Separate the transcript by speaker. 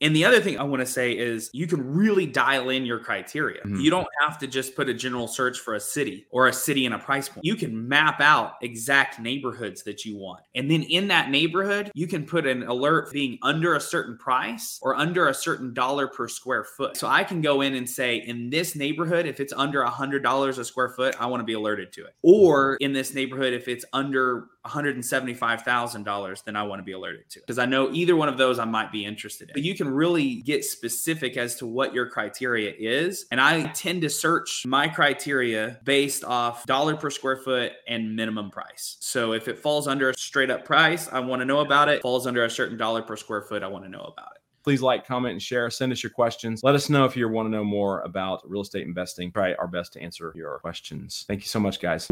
Speaker 1: And the other thing I want to say is you can really dial in your criteria.
Speaker 2: Mhm.
Speaker 1: You don't have to just put a general search for a city or a city and a price point. You can map out exact neighborhoods that you want. And then in that neighborhood, you can put an alert being under a certain price or under a certain dollar per square foot. So I can go in and say, in this neighborhood, if it's under a $100 a square foot, I want to be alerted to it. Or in this neighborhood, if it's under $175,000, then I want to be alerted to it. because I know either one of those I might be interested in. But you really get specific as to what your criteria is. And I tend to search my criteria based off dollar per square foot and minimum price. So if it falls under a straight up price, I want to know about it. Falls under a certain dollar per square foot, I want to know about it.
Speaker 2: Please like, comment, and share. Send us your questions. Let us know if you want to know more about real estate investing. Try our best to answer your questions. Thank you so much, guys.